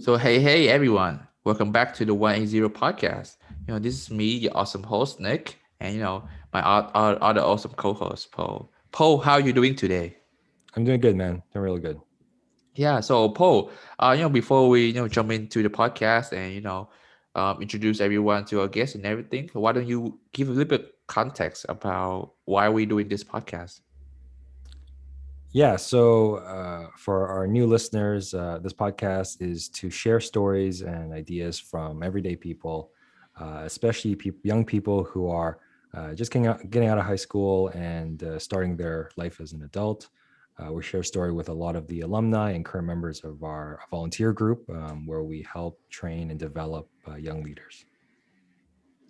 So hey, hey everyone, welcome back to the 180 podcast. You know, this is me, your awesome host, Nick, and you know, my other awesome co-host, Paul. Paul, how are you doing today? I'm doing good, man. Doing really good. Yeah. So Paul, uh, you know, before we you know jump into the podcast and you know, um, introduce everyone to our guests and everything, why don't you give a little bit context about why we're doing this podcast? Yeah. So, uh, for our new listeners, uh, this podcast is to share stories and ideas from everyday people, uh, especially pe- young people who are uh, just getting out, getting out of high school and uh, starting their life as an adult. Uh, we share a story with a lot of the alumni and current members of our volunteer group, um, where we help train and develop young leaders.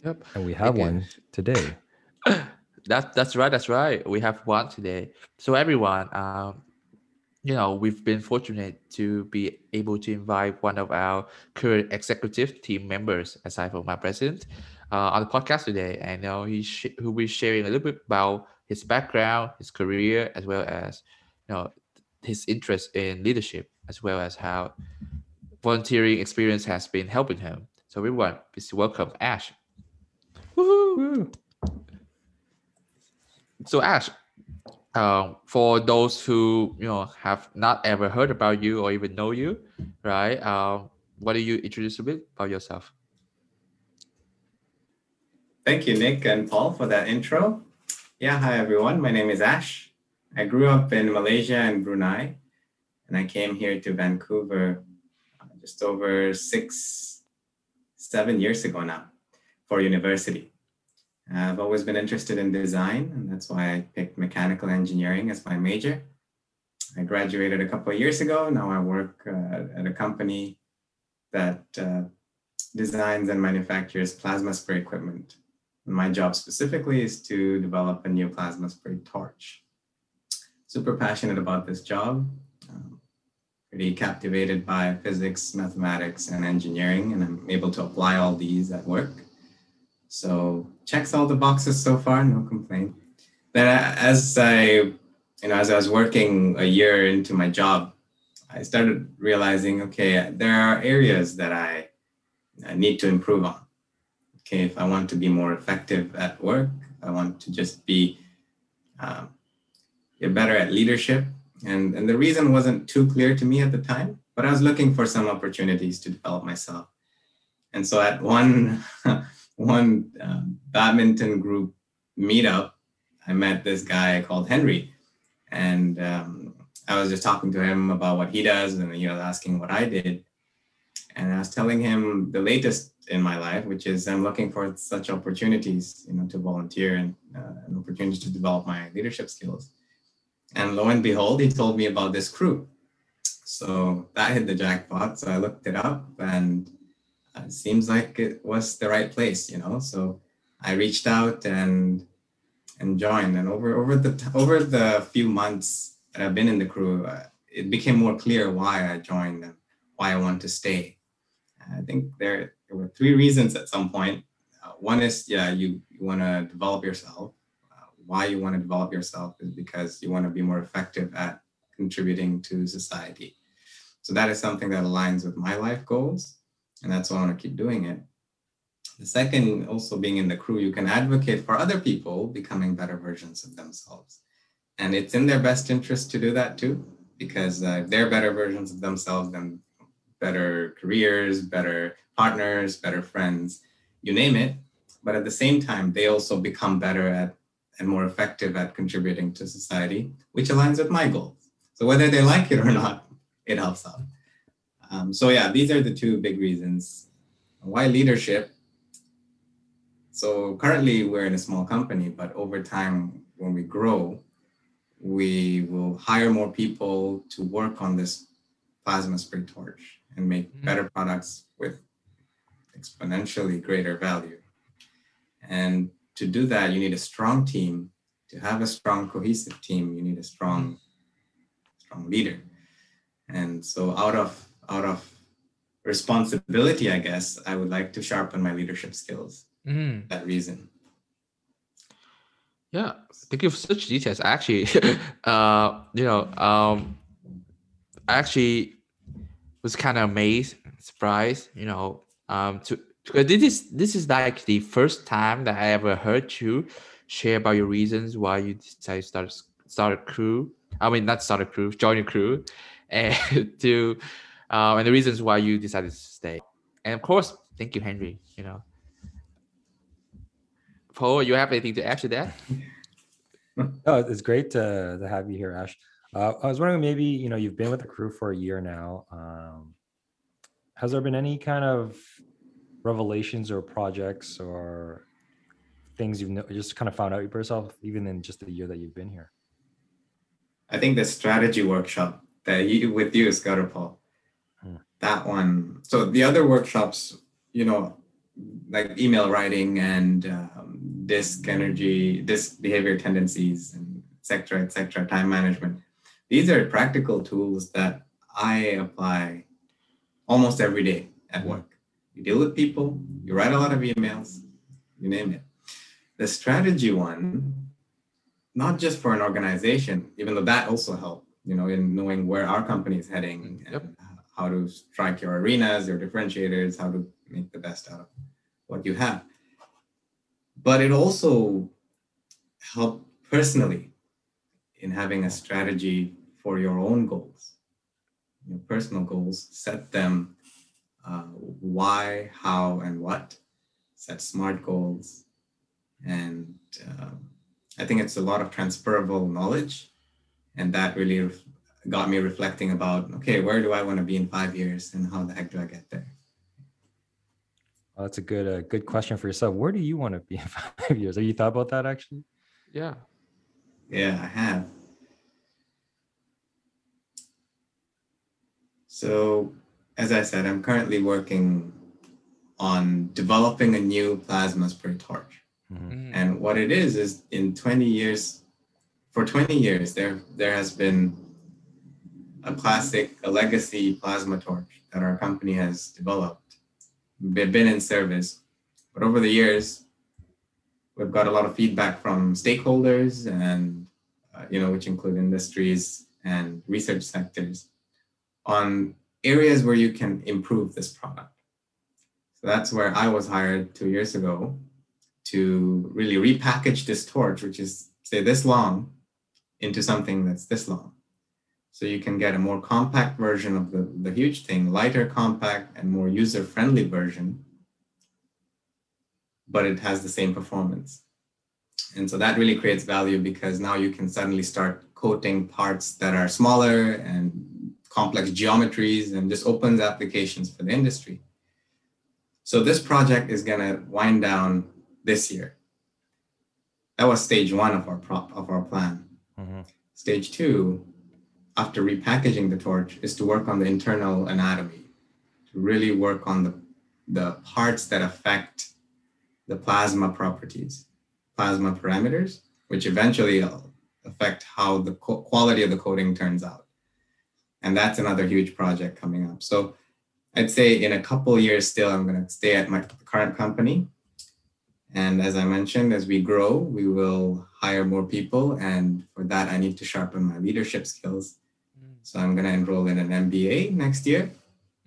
Yep. And we have one today. That's that's right. That's right. We have one today. So everyone, um, you know, we've been fortunate to be able to invite one of our current executive team members, aside from my president, uh, on the podcast today. And you he sh- who will be sharing a little bit about his background, his career, as well as you know his interest in leadership, as well as how volunteering experience has been helping him. So everyone, please welcome Ash. Woo-hoo. So Ash, um, for those who you know have not ever heard about you or even know you, right? Why do you introduce a bit about yourself? Thank you, Nick and Paul, for that intro. Yeah, hi everyone. My name is Ash. I grew up in Malaysia and Brunei, and I came here to Vancouver uh, just over six, seven years ago now for university. I've always been interested in design, and that's why I picked mechanical engineering as my major. I graduated a couple of years ago. Now I work uh, at a company that uh, designs and manufactures plasma spray equipment. And my job specifically is to develop a new plasma spray torch. Super passionate about this job. Um, pretty captivated by physics, mathematics, and engineering, and I'm able to apply all these at work. So checks all the boxes so far, no complaint. Then as I, you know, as I was working a year into my job, I started realizing, okay, there are areas that I, I need to improve on. Okay, if I want to be more effective at work, I want to just be um, better at leadership. And, and the reason wasn't too clear to me at the time, but I was looking for some opportunities to develop myself. And so at one one um, badminton group meetup, I met this guy called Henry, and um, I was just talking to him about what he does, and you know, asking what I did, and I was telling him the latest in my life, which is I'm looking for such opportunities, you know, to volunteer and uh, an opportunity to develop my leadership skills. And lo and behold, he told me about this crew. So that hit the jackpot. So I looked it up and it seems like it was the right place, you know. So I reached out and and joined. And over over the over the few months that I've been in the crew, uh, it became more clear why I joined and why I want to stay. I think there there were three reasons at some point. Uh, one is yeah, you you want to develop yourself. Uh, why you want to develop yourself is because you want to be more effective at contributing to society. So that is something that aligns with my life goals and that's why I want to keep doing it. The second, also being in the crew, you can advocate for other people becoming better versions of themselves. And it's in their best interest to do that too, because uh, they're better versions of themselves, then better careers, better partners, better friends, you name it. But at the same time, they also become better at and more effective at contributing to society, which aligns with my goals. So whether they like it or not, it helps out. Um, so yeah, these are the two big reasons. Why leadership? So currently we're in a small company, but over time, when we grow, we will hire more people to work on this plasma spray torch and make mm-hmm. better products with exponentially greater value. And to do that, you need a strong team. To have a strong, cohesive team, you need a strong, strong leader. And so out of out of responsibility, I guess, I would like to sharpen my leadership skills. Mm. That reason. Yeah, thank you for such details. Actually, uh, you know, um, actually, was kind of amazed, surprised, you know, um, to because this is this is like the first time that I ever heard you share about your reasons why you decided to start start a crew. I mean, not start a crew, join a crew, and to um, and the reasons why you decided to stay. And of course, thank you, Henry. You know, Paul, you have anything to add to that? Oh, it's great to, to have you here, Ash. Uh, I was wondering, maybe you know, you've been with the crew for a year now. Um, has there been any kind of revelations or projects or things you've no- just kind of found out about yourself, even in just the year that you've been here? I think the strategy workshop that you with you, Scott or Paul. That one. So the other workshops, you know, like email writing and um, DISC energy, DISC behavior tendencies, and et cetera, et cetera, time management. These are practical tools that I apply almost every day at work. You deal with people, you write a lot of emails, you name it. The strategy one, not just for an organization, even though that also helped, you know, in knowing where our company is heading Yep. and how to strike your arenas, your differentiators, how to make the best out of what you have. But it also helped personally in having a strategy for your own goals, your personal goals, set them uh, why, how, and what, set smart goals. And um, I think it's a lot of transferable knowledge. And that really got me reflecting about okay, where do I want to be in five years and how the heck do I get there? Well, that's a good uh, good question for yourself. Where do you want to be in five years? Have you thought about that actually? Yeah. Yeah, I have. So, as I said, I'm currently working on developing a new plasma spray torch. Mhm. Mm. And what it is is in 20 years, for 20 years, there there has been a classic, a legacy plasma torch that our company has developed. They've been in service, but over the years, we've got a lot of feedback from stakeholders and uh, you know, which include industries and research sectors on areas where you can improve this product. So that's where I was hired two years ago to really repackage this torch, which is say this long, into something that's this long. So you can get a more compact version of the, the huge thing, lighter, compact, and more user-friendly version, but it has the same performance. And so that really creates value because now you can suddenly start coating parts that are smaller and complex geometries and just opens applications for the industry. So this project is going to wind down this year. That was stage one of our prop, of our plan. Mhm. Stage two, after repackaging the torch, is to work on the internal anatomy, to really work on the, the parts that affect the plasma properties, plasma parameters, which eventually affect how the quality of the coating turns out. And that's another huge project coming up. So I'd say in a couple years still, I'm going to stay at my current company. And as I mentioned, as we grow, we will hire more people. And for that, I need to sharpen my leadership skills. So I'm going to enroll in an MBA next year.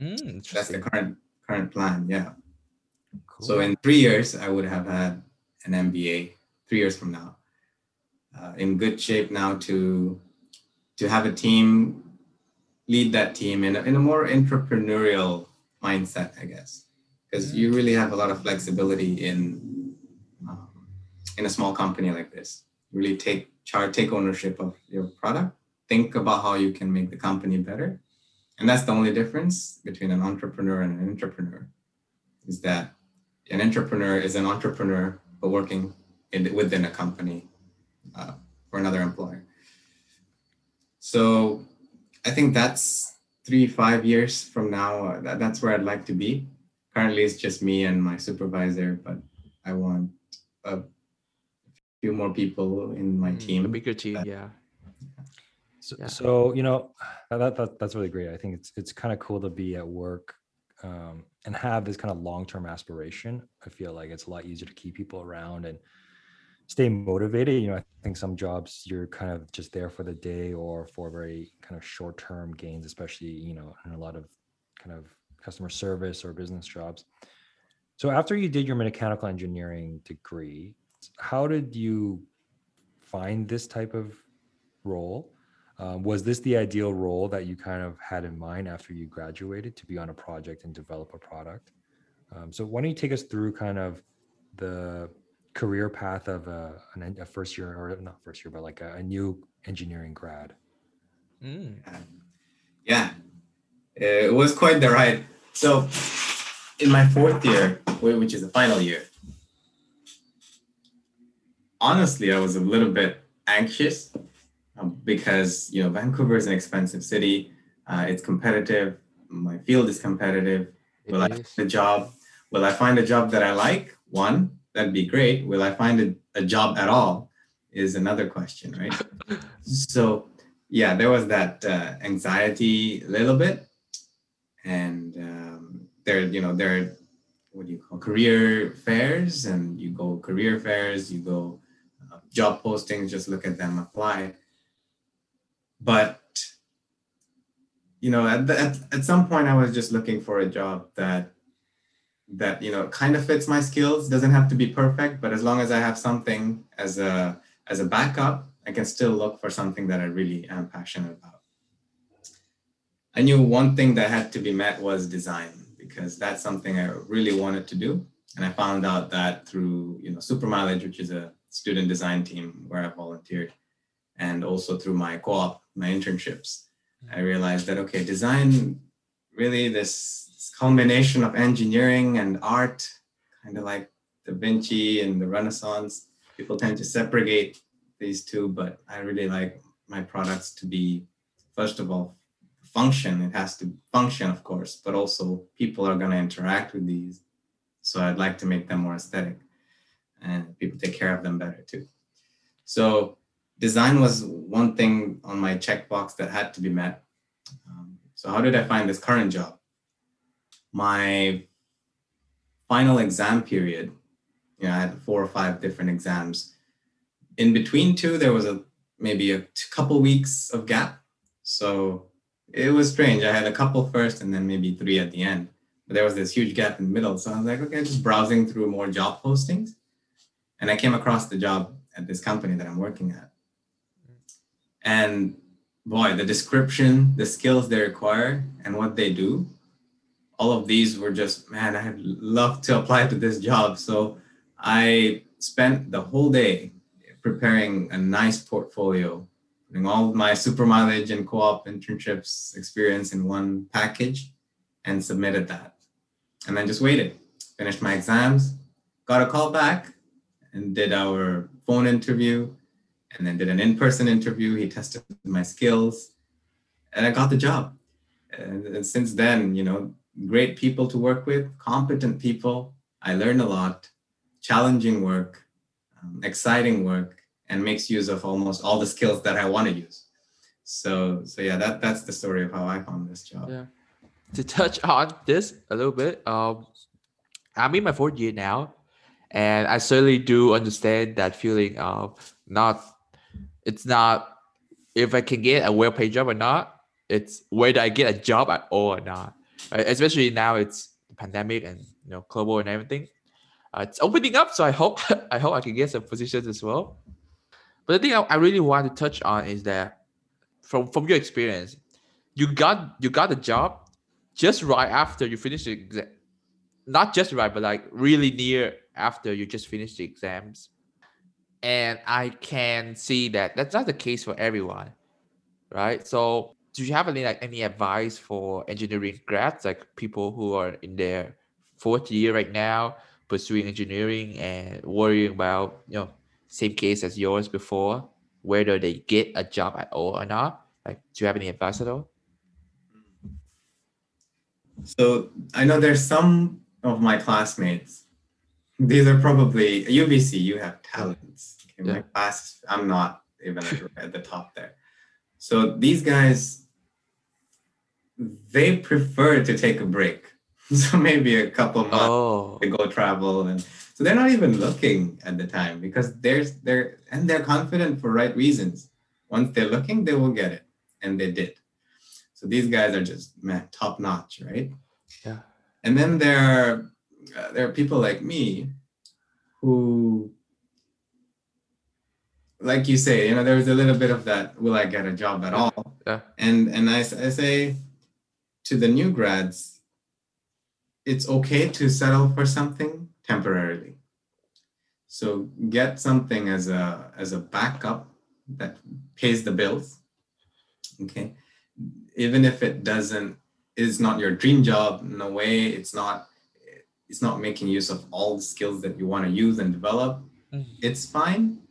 Mm, That's the current current plan. Yeah. Cool. So in three years, I would have had an MBA. Three years from now, uh, in good shape now to to have a team, lead that team in a, in a more entrepreneurial mindset, I guess, because you really have a lot of flexibility in um, in a small company like this. Really take charge, take ownership of your product. Think about how you can make the company better, and that's the only difference between an intrapreneur and an entrepreneur is that an intrapreneur is an entrepreneur but working in, within a company uh, for another employer. So I think that's three, five years from now. Uh, that, that's where I'd like to be. Currently, it's just me and my supervisor, but I want a few more people in my team. A bigger team, yeah. So, Yeah. so you know that, that that's really great. I think it's it's kind of cool to be at work um, and have this kind of long term aspiration. I feel like it's a lot easier to keep people around and stay motivated. You know, I think some jobs you're kind of just there for the day or for very kind of short term gains, especially you know in a lot of kind of customer service or business jobs. So after you did your mechanical engineering degree, how did you find this type of role? Um, was this the ideal role that you kind of had in mind after you graduated to be on a project and develop a product? Um, so why don't you take us through kind of the career path of a, a first year or not first year, but like a, a new engineering grad? Mm. Yeah, it was quite the ride. So in my fourth year, which is the final year, honestly, I was a little bit anxious because you know Vancouver is an expensive city. Uh, it's competitive. My field is competitive. Will I find a job? Will I find a job that I like? One, that'd be great. Will I find a, a job at all? Is another question, right? so, yeah, there was that uh, anxiety a little bit, and um, there, you know, there, what do you call career fairs, and you go career fairs, you go uh, job postings, just look at them, apply but you know at, the, at, at some point i was just looking for a job that that you know kind of fits my skills doesn't have to be perfect but as long as i have something as a as a backup i can still look for something that i really am passionate about. I knew one thing that had to be met was design because that's something i really wanted to do. And i found out that through you know super mileage which is a student design team where i volunteered and also through my co-op, my internships, I mm. realized that okay, design really this, this culmination of engineering and art, kind of like Da Vinci and the Renaissance. People tend to separate these two, but I really like my products to be, first of all, function. It has to function, of course, but also people are going to interact with these. So I'd like to make them more aesthetic and people take care of them better too. So design was one thing on my checkbox that had to be met. Um, so how did I find this current job? My final exam period, you know, I had four or five different exams. In between two, there was a maybe a couple weeks of gap. So it was strange. I had a couple first and then maybe three at the end. But there was this huge gap in the middle. So I was like, okay, just browsing through more job postings. And I came across the job at this company that I'm working at. And boy, the description, the skills they require, and what they do, all of these were just, man, I'd love to apply to this job. So I spent the whole day preparing a nice portfolio, putting all of my super mileage and co op internships experience in one package and submitted that. And then just waited, finished my exams, got a call back, and did our phone interview and then did an in-person interview. He tested my skills, and I got the job. And, and, since then, you know, great people to work with, competent people. I learned a lot, challenging work, um, exciting work, and makes use of almost all the skills that I want to use. So, so yeah, that that's the story of how I found this job. Yeah. To touch on this a little bit, um, I'm in my fourth year now, and I certainly do understand that feeling of not it's not if I can get a well paid job or not. It's whether I get a job at all or not. Right? Especially now it's the pandemic and you know global and everything. Uh, it's opening up, so I hope I hope I can get some positions as well. But the thing I, I really want to touch on is that from from your experience, you got you got the job just right after you finished the exam. Not just right, but like really near after you just finished the exams and I can see that that's not the case for everyone, right? So, do you have any like any advice for engineering grads, like people who are in their fourth year right now, pursuing engineering and worrying about you know same case as yours before, whether they get a job at all or not? Like, do you have any advice at all? So I know there's some of my classmates these are probably UBC. You have talents. In yeah. my class, I'm not even at the top there. So these guys, they prefer to take a break. So maybe a couple months oh. to go travel, and so they're not even looking at the time because there's they're and they're confident for right reasons. Once they're looking, they will get it, and they did. So these guys are just man, top notch, right? Yeah. And then there are uh, there are people like me who like you say, you know, there's a little bit of that, will I get a job at all? Yeah. And and I, I say to the new grads, it's okay to settle for something temporarily. So get something as a as a backup that pays the bills. Okay. Even if it doesn't is not your dream job, in a way, it's not it's not making use of all the skills that you want to use and develop. Mhm. It's fine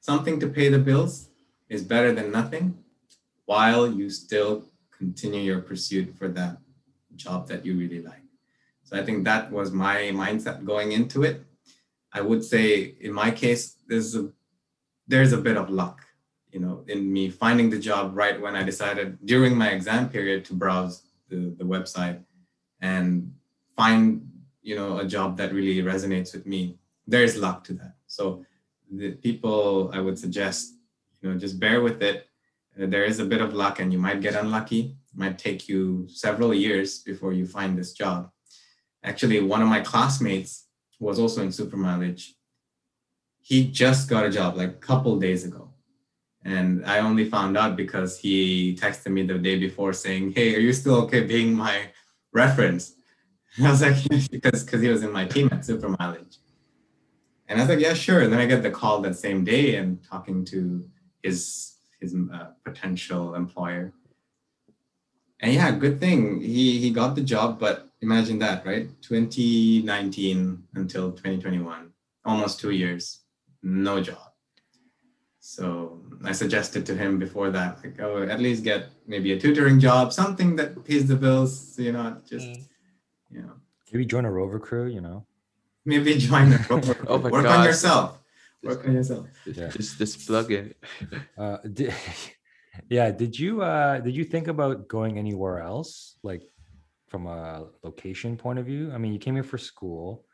something to pay the bills is better than nothing while you still continue your pursuit for that job that you really like. So I think that was my mindset going into it. I would say in my case, there's a there's a bit of luck, you know, in me finding the job right when I decided during my exam period to browse the, the website and find, you know, a job that really resonates with me. There's luck to that. So the people I would suggest, you know, just bear with it. Uh, There is a bit of luck and you might get unlucky. It might take you several years before you find this job. Actually, one of my classmates was also in super mileage. He just got a job like a couple days ago. And I only found out because he texted me the day before saying, Hey, are you still okay being my reference? I was like, because because he was in my team at super mileage. And I was like, yeah, sure. And then I get the call that same day and talking to his his uh, potential employer. And yeah, good thing he he got the job. But imagine that, right? 2019 until 2021, almost two years, no job. So I suggested to him before that, like, oh, at least get maybe a tutoring job, something that pays the bills. So you're not just, Mm. You know, Maybe join a rover crew, you know. maybe join the program. Oh my Work God. on yourself. Work on yourself. Yeah. Just just plug in. Uh, did, yeah. Did you uh, did you think about going anywhere else, like from a location point of view? I mean, you came here for school,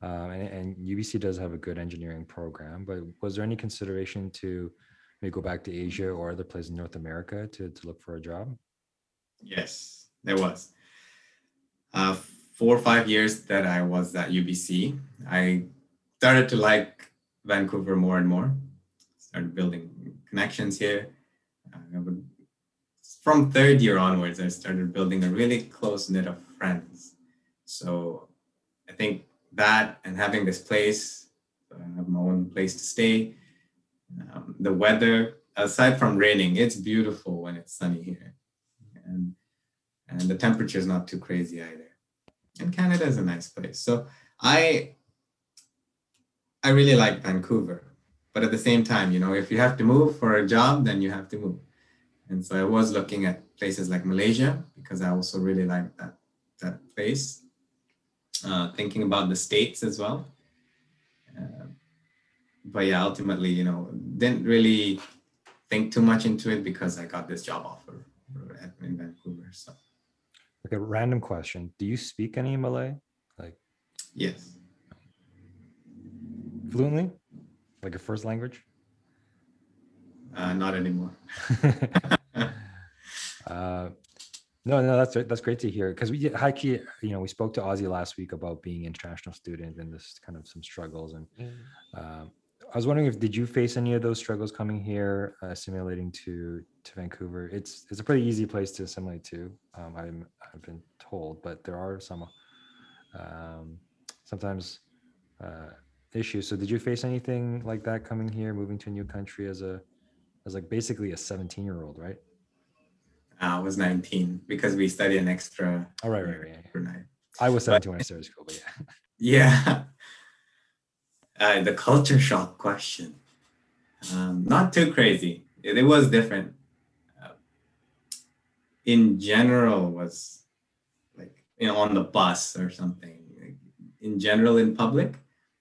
um, and, and UBC does have a good engineering program. But was there any consideration to maybe go back to Asia or other places in North America to to look for a job? Yes, there was. Uh, four or five years that I was at UBC, I started to like Vancouver more and more. Started building connections here. From third year onwards, I started building a really close knit of friends. So I think that and having this place, I have my own place to stay. Um, the weather, aside from raining, it's beautiful when it's sunny here. And and the temperature is not too crazy either. And Canada is a nice place. So I I really like Vancouver, but at the same time, you know, if you have to move for a job, then you have to move. And so I was looking at places like Malaysia because I also really like that that place. Uh, thinking about the states as well. Uh, but yeah, ultimately, you know, didn't really think too much into it because I got this job offer in Vancouver. So Like a random question: Do you speak any Malay, like yes. fluently, like your first language? Uh, not anymore. Uh, no, no, that's that's great to hear because we did actually, you know, we spoke to Ozzy last week about being an international student and this kind of some struggles. And um, I was wondering if did you face any of those struggles coming here, uh, assimilating to to Vancouver? It's it's a pretty easy place to assimilate to. Um, I'm I've been told, but there are some um, sometimes uh, issues. So did you face anything like that coming here, moving to a new country as a as like basically a 17 year old, right? I was 19 because we studied an extra. Oh, right, right, right, yeah, I was But- 17 when I started school, but yeah. Yeah. Uh, the culture shock question. Um, not too crazy. It, it was different. Uh, in general, was like you know on the bus or something. In general, in public,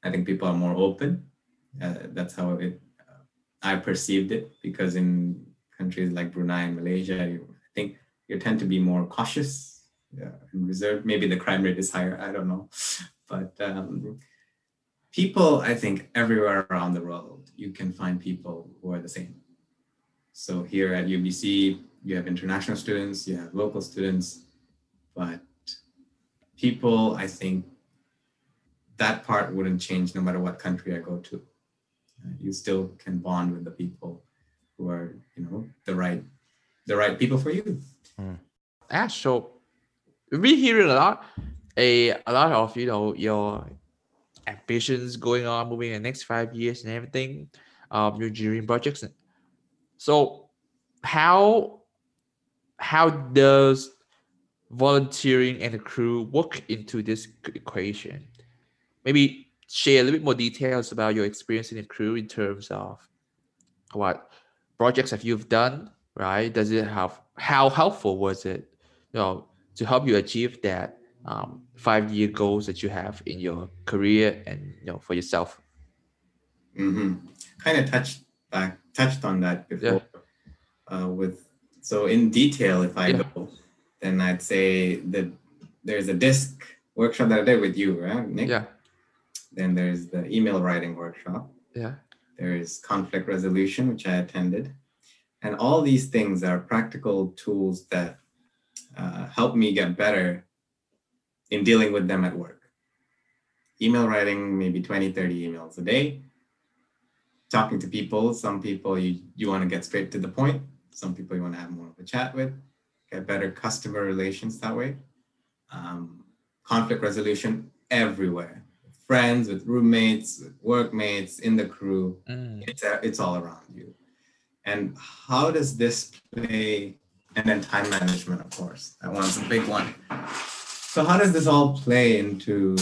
I think people are more open. Uh, that's how it. Uh, I perceived it because in countries like Brunei and Malaysia, you, I think you tend to be more cautious yeah, and reserved. Maybe the crime rate is higher. I don't know, but um, people, I think, everywhere around the world, you can find people who are the same. So here at UBC, you have international students, you have local students, but people, I think that part wouldn't change no matter what country I go to. Uh, you still can bond with the people who are, you know, the right, the right people for you. Yeah, so we hear a lot, a a lot of you know your ambitions going on, moving in the next five years and everything, um, your dream projects. So, how how does volunteering and the crew work into this equation? Maybe share a little bit more details about your experience in the crew in terms of what projects have you done, right? Does it have how helpful was it, you know, to help you achieve that um, five year goals that you have in your career and you know for yourself? Mm-hmm. Kind of touched back, touched on that before. Uh, with so in detail, if I Yeah. go, then I'd say that there's a DISC workshop that I did with you, right, Nick? Yeah, Then there's the email writing workshop. yeah, There is conflict resolution, which I attended. And all these things are practical tools that uh, help me get better in dealing with them at work. Email writing, maybe 20, 30 emails a day. Talking to people, some people you, you want to get straight to the point, some people you want to have more of a chat with, get better customer relations that way. Um, conflict resolution everywhere friends, with roommates, with workmates, in the crew. Mm, It's, uh, it's all around you. And how does this play? And then time management, of course. That one's a big one. So, how does this all play into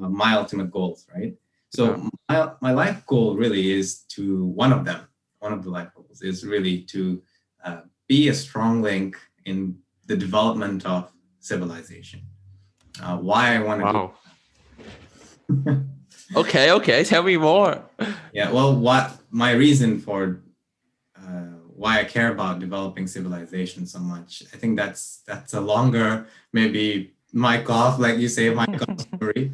uh, my ultimate goals, right? So, my, my life goal really is to one of them, one of the life goals is really to uh, be a strong link in the development of civilization. Uh, why I want to wow. okay, okay. Tell me more. Yeah, well, what my reason for uh, why I care about developing civilization so much, I think that's that's a longer maybe mic off, like you say, mic off story,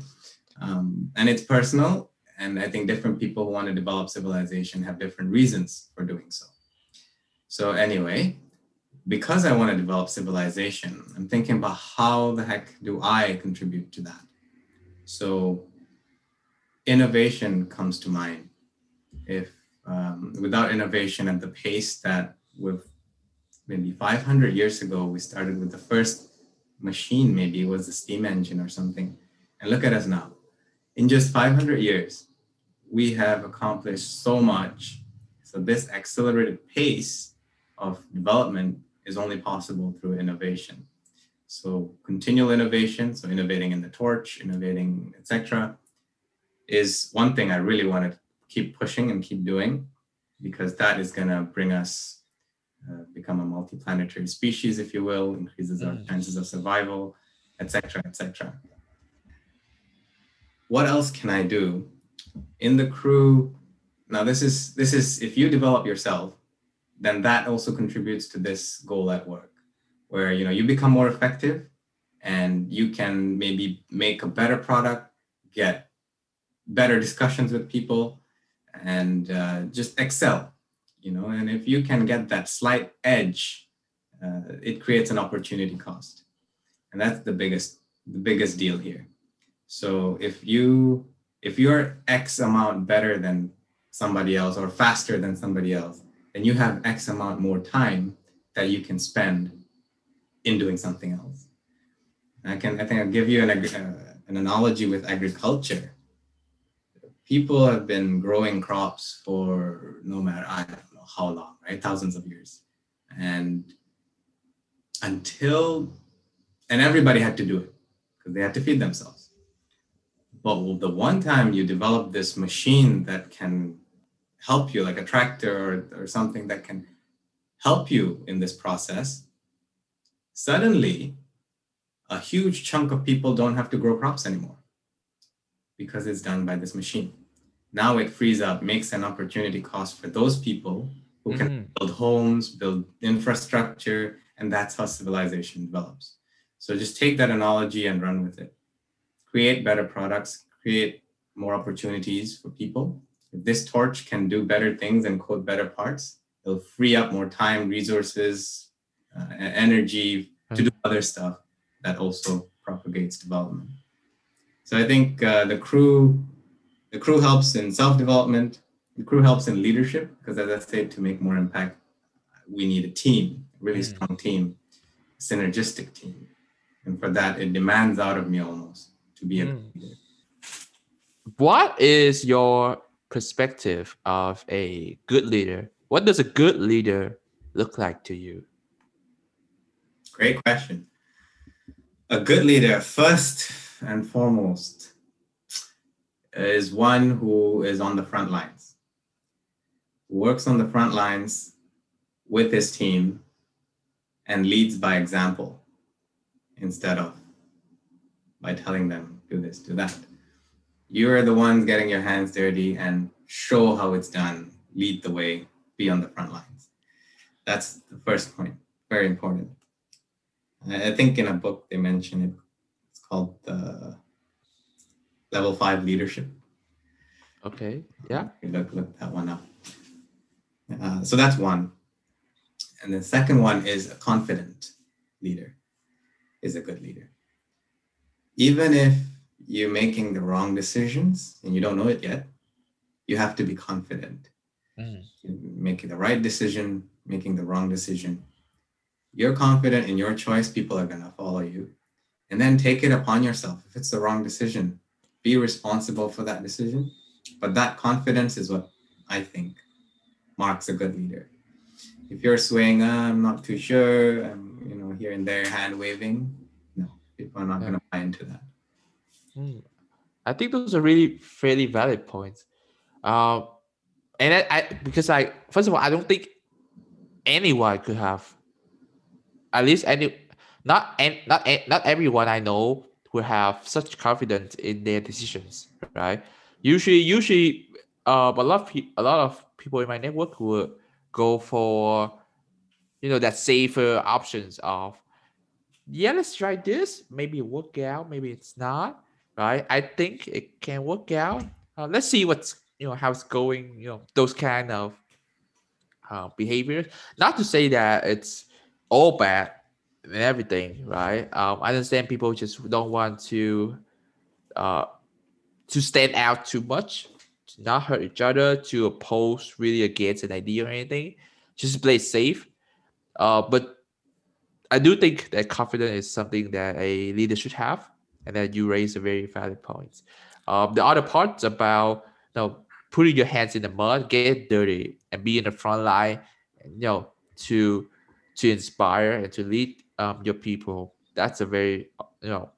um, and it's personal. And I think different people who want to develop civilization have different reasons for doing so. So anyway, because I want to develop civilization, I'm thinking about how the heck do I contribute to that. So innovation comes to mind. If um, without innovation at the pace that with maybe 500 years ago, we started with the first machine, maybe it was the steam engine or something. And look at us now. In just 500 years, we have accomplished so much. So this accelerated pace of development is only possible through innovation. So continual innovation, so innovating in the torch, innovating, etc., is one thing I really want to keep pushing and keep doing because that is going to bring us uh, become a multi-planetary species, if you will, increases our Mm. chances of survival, etc., etc. What else can I do in the crew? Now, this is this is if you develop yourself, then that also contributes to this goal at work, where you know you become more effective, and you can maybe make a better product, get better discussions with people and uh, just excel you know? And if you can get that slight edge uh, it creates an opportunity cost. And that's the biggest the biggest deal here. So if you if you're x amount better than somebody else or faster than somebody else then you have x amount more time that you can spend in doing something else i can i think i'll give you an, uh, an analogy with agriculture people have been growing crops for no matter I don't know how long, right? Thousands of years. And until and everybody had to do it because they had to feed themselves. But the one time you develop this machine that can help you, like a tractor or, or something that can help you in this process, suddenly a huge chunk of people don't have to grow crops anymore because it's done by this machine. Now it frees up, makes an opportunity cost for those people who can Mhm. build homes, build infrastructure, and that's how civilization develops. So just take that analogy and run with it. Create better products, create more opportunities for people. If this torch can do better things and code better parts, it'll free up more time, resources, uh, energy to do other stuff that also propagates development. So I think uh, the crew, the crew helps in self-development. The crew helps in leadership because, as I said, to make more impact, we need a team, a really mm. strong team, synergistic team, and for that, it demands out of me almost to be a mm. leader. What is your perspective of a good leader? What does a good leader look like to you? Great question. A good leader, first and foremost, is one who is on the front lines, works on the front lines with his team and leads by example instead of by telling them, do this, do that. You're the ones getting your hands dirty and show how it's done, lead the way, be on the front lines. That's the first point, very important. I think in a book they mention it. It's called the Level Five Leadership. Okay. Yeah. Look look that one up. Uh, so that's one. And the second one is a confident leader is a good leader. Even if you're making the wrong decisions and you don't know it yet, you have to be confident. Mm. Making the right decision, making the wrong decision, you're confident in your choice, people are going to follow you. And then take it upon yourself. If it's the wrong decision, be responsible for that decision. But that confidence is what I think marks a good leader. If you're swaying, uh, I'm not too sure, I'm, you know, here and there, hand waving, no, people are not yeah. going to into that. Hmm. I think those are really fairly valid points. Uh, and I, I, because I, first of all, I don't think anyone could have at least any not and not not everyone I know will have such confidence in their decisions, right? Usually, usually, uh, a lot of pe- a lot of people in my network will go for, you know, that safer options of, yeah, let's try this. Maybe it work out. Maybe it's not. Right? I think it can work out. Uh, let's see what's you know how it's going. You know those kind of uh, behaviors. Not to say that it's all bad and everything, right? Um, I understand people just don't want to uh, to stand out too much, to not hurt each other, to oppose really against an idea or anything. Just play safe. Uh, but I do think that confidence is something that a leader should have, and that you raise a very valid point. Um, the other parts about you know putting your hands in the mud, get dirty, and be in the front line, you know to to inspire and to lead um, your people. That's a very you know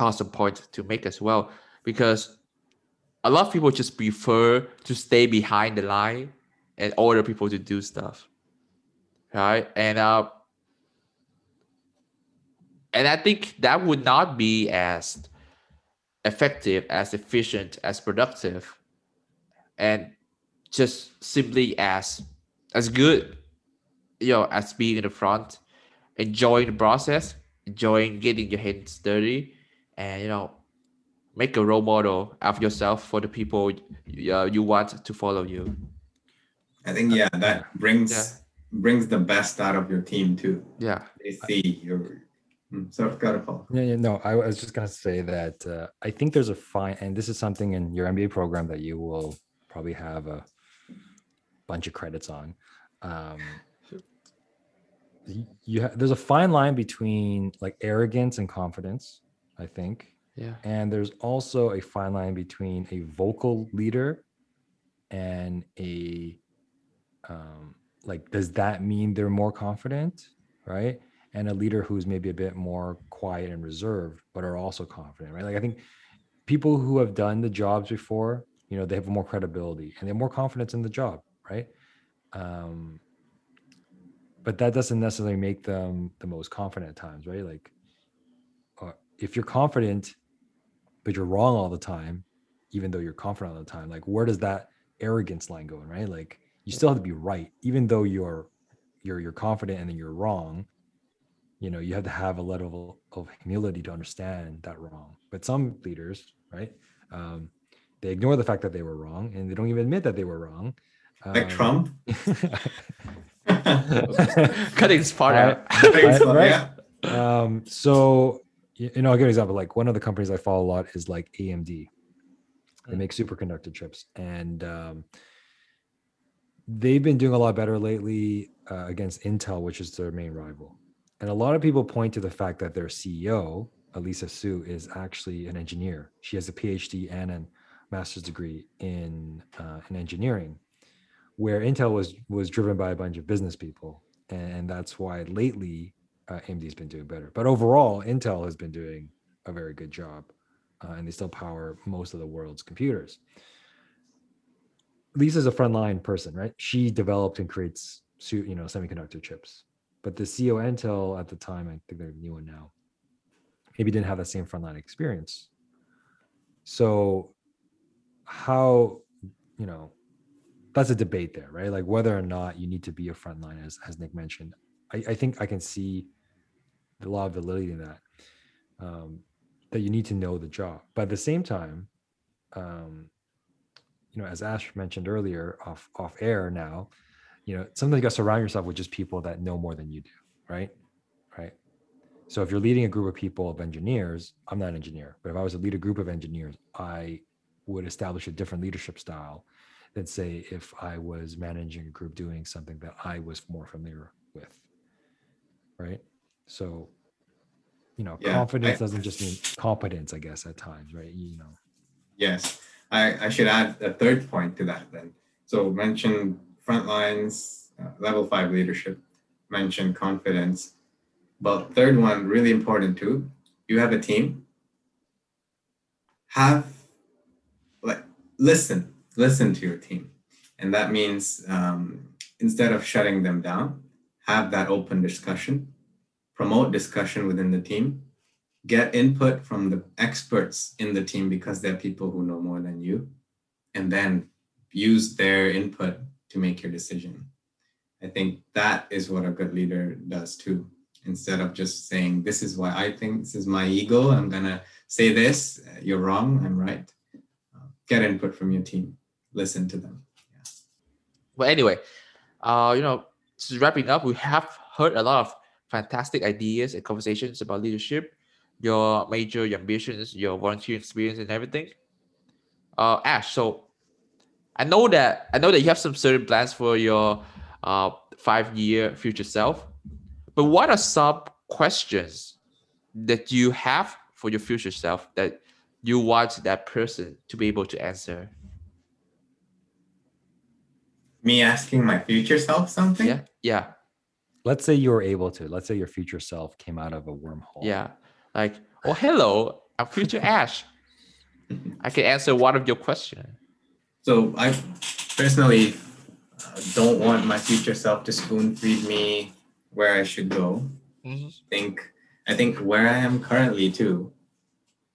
awesome point to make as well because a lot of people just prefer to stay behind the line and order people to do stuff, right? And uh, and I think that would not be as effective, as efficient, as productive, and just simply as as good you know, as being in the front, enjoying the process, enjoying getting your hands dirty, and you know, make a role model of yourself for the people uh, you want to follow you. I think yeah, that brings yeah. brings the best out of your team too. Yeah, they see your. Hmm, so got a Paul. Yeah, yeah, no, I was just gonna say that uh, I think there's a fine, and this is something in your MBA program that you will probably have a bunch of credits on. Um, you ha- there's a fine line between like arrogance and confidence i think yeah and there's also a fine line between a vocal leader and a um like does that mean they're more confident right and a leader who's maybe a bit more quiet and reserved but are also confident right like i think people who have done the jobs before you know they have more credibility and they have more confidence in the job right um but that doesn't necessarily make them the most confident at times, right? Like, uh, if you're confident, but you're wrong all the time, even though you're confident all the time, like where does that arrogance line going, right? Like, you still have to be right, even though you're you're you're confident and then you're wrong. You know, you have to have a level of humility to understand that wrong. But some leaders, right? Um, they ignore the fact that they were wrong and they don't even admit that they were wrong Like Um, Trump. Cutting this part out. Right, right. yeah. um, so you know, I'll give you an example. Like one of the companies I follow a lot is like AMD. They Mm. make superconductor chips, and um, they've been doing a lot better lately uh, against Intel, which is their main rival. And a lot of people point to the fact that their CEO, Lisa Su, is actually an engineer. She has a PhD and a master's degree in uh, in engineering, where Intel was was driven by a bunch of business people, and that's why lately uh, AMD's been doing better. But overall, Intel has been doing a very good job, uh, and they still power most of the world's computers. Lisa's a frontline person, right? She developed and creates, you know, semiconductor chips. But the CEO Intel at the time, I think they're new one now, maybe didn't have that same frontline experience. So, how, you know, that's a debate there, right? Like whether or not you need to be a frontline, as as Nick mentioned. I, I think I can see a lot of validity in that. Um, that you need to know the job, but at the same time, um, you know, as Ash mentioned earlier, off off air now, you know, sometimes you got to surround yourself with just people that know more than you do, right? Right. So if you're leading a group of people of engineers, I'm not an engineer, but if I was to lead a group of engineers, I would establish a different leadership style than say if I was managing a group doing something that I was more familiar with. Right. So, you know, Yeah, confidence I- doesn't just mean competence, I guess, at times, right? You know. Yes, I, I should add a third point to that then. So mention front lines, uh, level five leadership, mention confidence. But third one, really important too. You have a team. Have like listen, listen to your team, and that means um, instead of shutting them down, have that open discussion, promote discussion within the team, get input from the experts in the team because they're people who know more than you and then use their input to make your decision. I think that is what a good leader does too. Instead of just saying this is why i think this is my ego i'm gonna say this you're wrong i'm right. Uh, get input from your team. Listen to them. Yeah. But anyway, uh, you know, just wrapping up, we have heard a lot of fantastic ideas and conversations about leadership, your major your ambitions, your volunteer experience, and everything. Uh, Ash, so I know that I know that you have some certain plans for your uh five year future self, but what are some questions that you have for your future self that you want that person to be able to answer? me asking my future self something Yeah, yeah. Let's say you were able to. Let's say your future self came out of a wormhole. Yeah. Like, oh, hello, I'm future Ash. I can answer one of your questions. So I personally uh, don't want my future self to spoon feed me where I should go. Mhm. think I think where I am currently too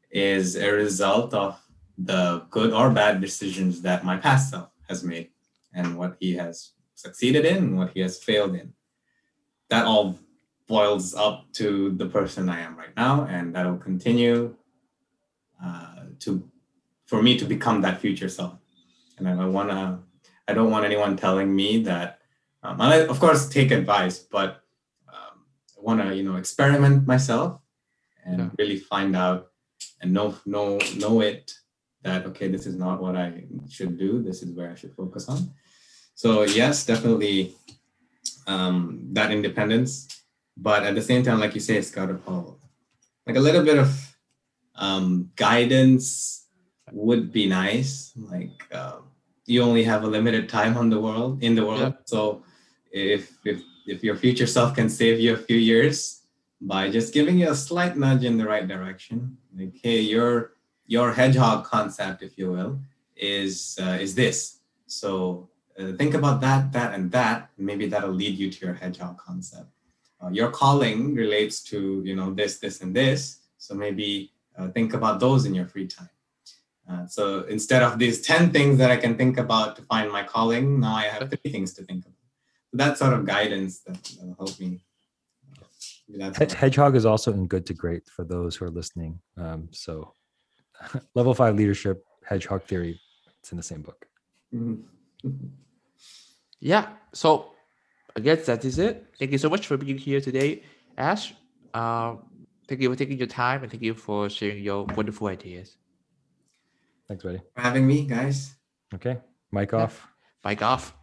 is a result of the good or bad decisions that my past self has made and what he has succeeded in and what he has failed in. That all boils up to the person I am right now, and that will continue uh, to for me to become that future self. And I, I wanna, I don't want anyone telling me that. Um, I of course take advice, but um, I want to you know experiment myself and Yeah. really find out and know know know it that okay this is not what I should do. This is where I should focus on. So yes, definitely um, that independence, but at the same time, like you say, it's got to follow like a little bit of um, guidance would be nice. Like you only have a limited time on the world in the world, Yeah. so if if if your future self can save you a few years by just giving you a slight nudge in the right direction, like hey, your your hedgehog concept, if you will, is uh, is this. So uh, think about that, that, and that. Maybe that'll lead you to your hedgehog concept. Uh, your calling relates to you know this, this, and this. So maybe uh, think about those in your free time. Uh, so instead of these 10 things that I can think about to find my calling, now I have three things to think about. So that sort of guidance that, will help me. Hedgehog is also in Good to Great for those who are listening. Um, so, level five leadership, Hedgehog theory, it's in the same book. Mm-hmm. Yeah. So, I guess that is it. Thank you so much for being here today, Ash. Uh, thank you for taking your time and thank you for sharing your wonderful ideas. Thanks, buddy. For having me, guys. Okay. Mic off. Mic off.